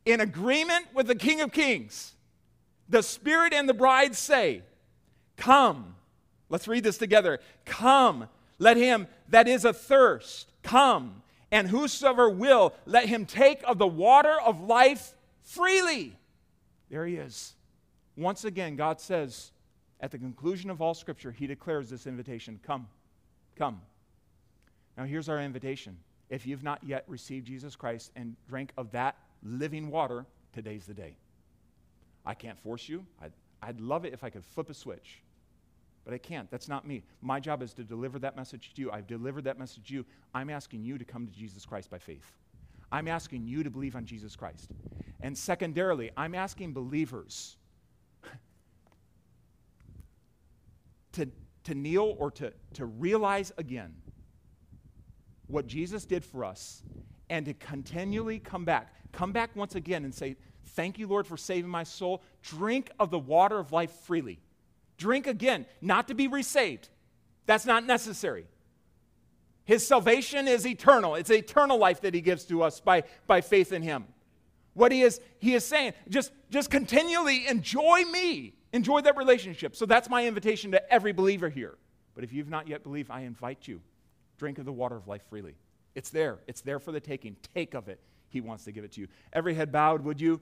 in agreement with the King of Kings, the Spirit and the bride say, Come. Let's read this together. Come. Let him that is athirst come. And whosoever will, let him take of the water of life freely. There he is. Once again, God says, at the conclusion of all Scripture, He declares this invitation Come, come. Now, here's our invitation. If you've not yet received Jesus Christ and drank of that living water, today's the day. I can't force you. I'd, I'd love it if I could flip a switch, but I can't. That's not me. My job is to deliver that message to you. I've delivered that message to you. I'm asking you to come to Jesus Christ by faith. I'm asking you to believe on Jesus Christ. And secondarily, I'm asking believers to, to kneel or to, to realize again what Jesus did for us and to continually come back. Come back once again and say, Thank you, Lord, for saving my soul. Drink of the water of life freely. Drink again, not to be resaved. That's not necessary. His salvation is eternal. It's eternal life that he gives to us by, by faith in him. What he is, he is saying, just, just continually enjoy me. Enjoy that relationship. So that's my invitation to every believer here. But if you've not yet believed, I invite you. Drink of the water of life freely. It's there. It's there for the taking. Take of it. He wants to give it to you. Every head bowed, would you?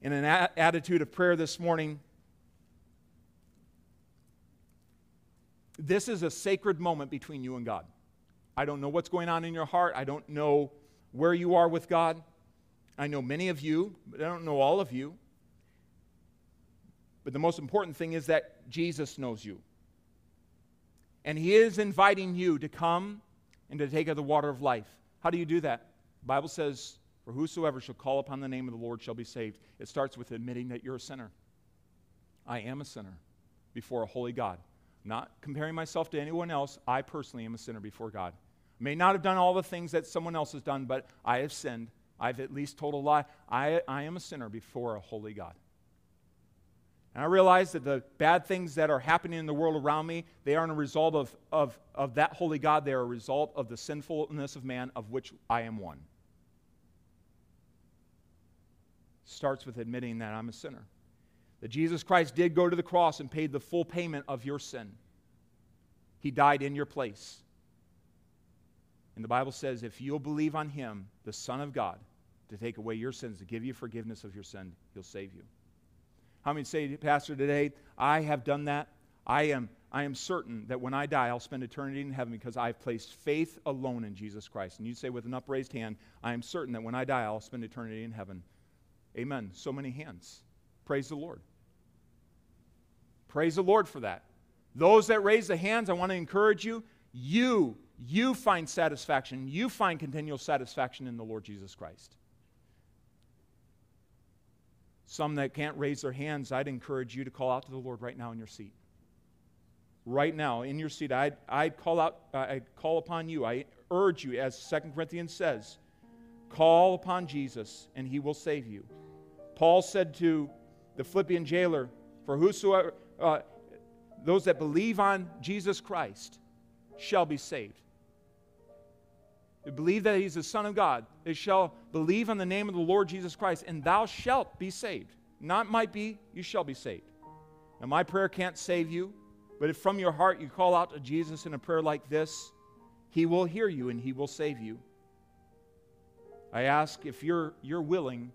In an a- attitude of prayer this morning, this is a sacred moment between you and God. I don't know what's going on in your heart. I don't know where you are with God. I know many of you, but I don't know all of you. But the most important thing is that Jesus knows you. And He is inviting you to come and to take of the water of life. How do you do that? The Bible says For whosoever shall call upon the name of the Lord shall be saved. It starts with admitting that you're a sinner. I am a sinner before a holy God. Not comparing myself to anyone else, I personally am a sinner before God. May not have done all the things that someone else has done, but I have sinned. I've at least told a lie. I, I am a sinner before a holy God. And I realize that the bad things that are happening in the world around me, they aren't a result of, of, of that holy God. They are a result of the sinfulness of man, of which I am one. Starts with admitting that I'm a sinner. That Jesus Christ did go to the cross and paid the full payment of your sin. He died in your place. And the Bible says if you'll believe on him, the Son of God, to take away your sins, to give you forgiveness of your sin, he'll save you. How many say, Pastor, today, I have done that? I am, I am certain that when I die, I'll spend eternity in heaven because I've placed faith alone in Jesus Christ. And you say with an upraised hand, I am certain that when I die, I'll spend eternity in heaven. Amen. So many hands. Praise the Lord. Praise the Lord for that. Those that raise the hands, I want to encourage you. You, you find satisfaction. You find continual satisfaction in the Lord Jesus Christ. Some that can't raise their hands, I'd encourage you to call out to the Lord right now in your seat. Right now, in your seat, I'd, I'd call out, uh, I'd call upon you. I urge you, as 2 Corinthians says, call upon Jesus and he will save you. Paul said to the Philippian jailer, For whosoever, uh, those that believe on Jesus Christ shall be saved. They believe that he's the Son of God. They shall believe on the name of the Lord Jesus Christ, and thou shalt be saved. Not might be, you shall be saved. Now, my prayer can't save you, but if from your heart you call out to Jesus in a prayer like this, he will hear you and he will save you. I ask if you're, you're willing,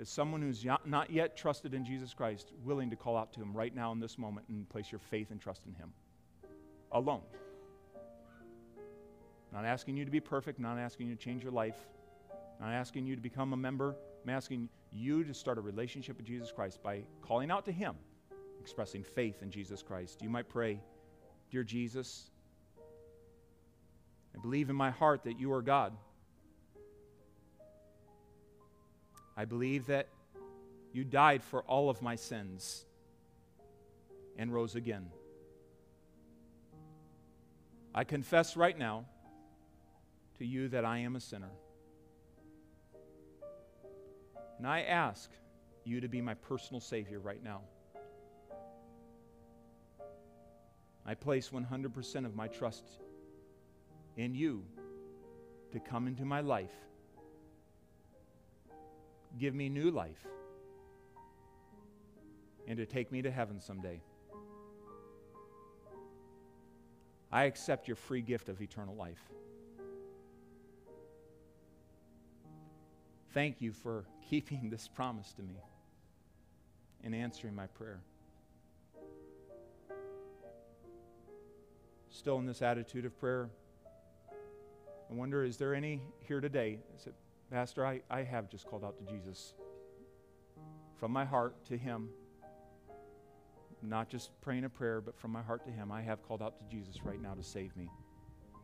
as someone who's not yet trusted in Jesus Christ, willing to call out to him right now in this moment and place your faith and trust in him alone. Not asking you to be perfect, not asking you to change your life, not asking you to become a member. I'm asking you to start a relationship with Jesus Christ by calling out to Him, expressing faith in Jesus Christ. You might pray, Dear Jesus, I believe in my heart that you are God. I believe that you died for all of my sins and rose again. I confess right now to you that I am a sinner. And I ask you to be my personal Savior right now. I place 100% of my trust in you to come into my life. Give me new life and to take me to heaven someday. I accept your free gift of eternal life. Thank you for keeping this promise to me and answering my prayer. Still in this attitude of prayer, I wonder is there any here today Pastor, I, I have just called out to Jesus from my heart to Him. Not just praying a prayer, but from my heart to Him. I have called out to Jesus right now to save me.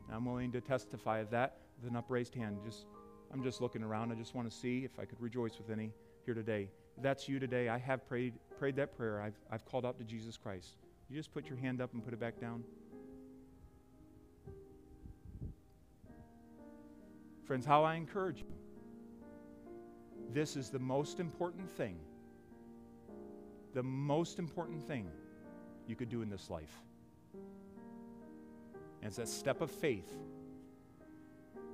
And I'm willing to testify of that with an upraised hand. Just I'm just looking around. I just want to see if I could rejoice with any here today. If that's you today. I have prayed, prayed that prayer. I've, I've called out to Jesus Christ. You just put your hand up and put it back down. Friends, how I encourage you. This is the most important thing. The most important thing you could do in this life. And it's that step of faith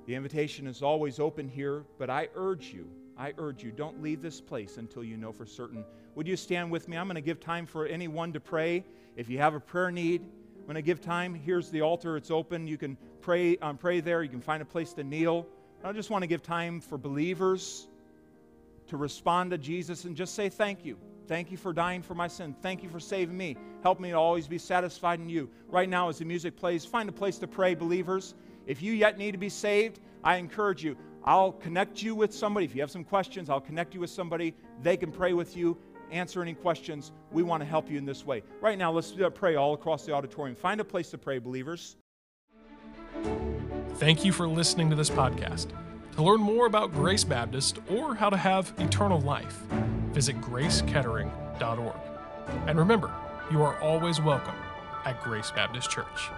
the invitation is always open here, but I urge you, I urge you, don't leave this place until you know for certain. Would you stand with me? I'm going to give time for anyone to pray. If you have a prayer need, when I'm going to give time. Here's the altar, it's open. You can pray, um, pray there. You can find a place to kneel. I just want to give time for believers to respond to Jesus and just say thank you. Thank you for dying for my sin. Thank you for saving me. Help me to always be satisfied in you. Right now, as the music plays, find a place to pray, believers. If you yet need to be saved, I encourage you. I'll connect you with somebody. If you have some questions, I'll connect you with somebody. They can pray with you, answer any questions. We want to help you in this way. Right now, let's uh, pray all across the auditorium. Find a place to pray, believers. Thank you for listening to this podcast. To learn more about Grace Baptist or how to have eternal life, visit gracekettering.org. And remember, you are always welcome at Grace Baptist Church.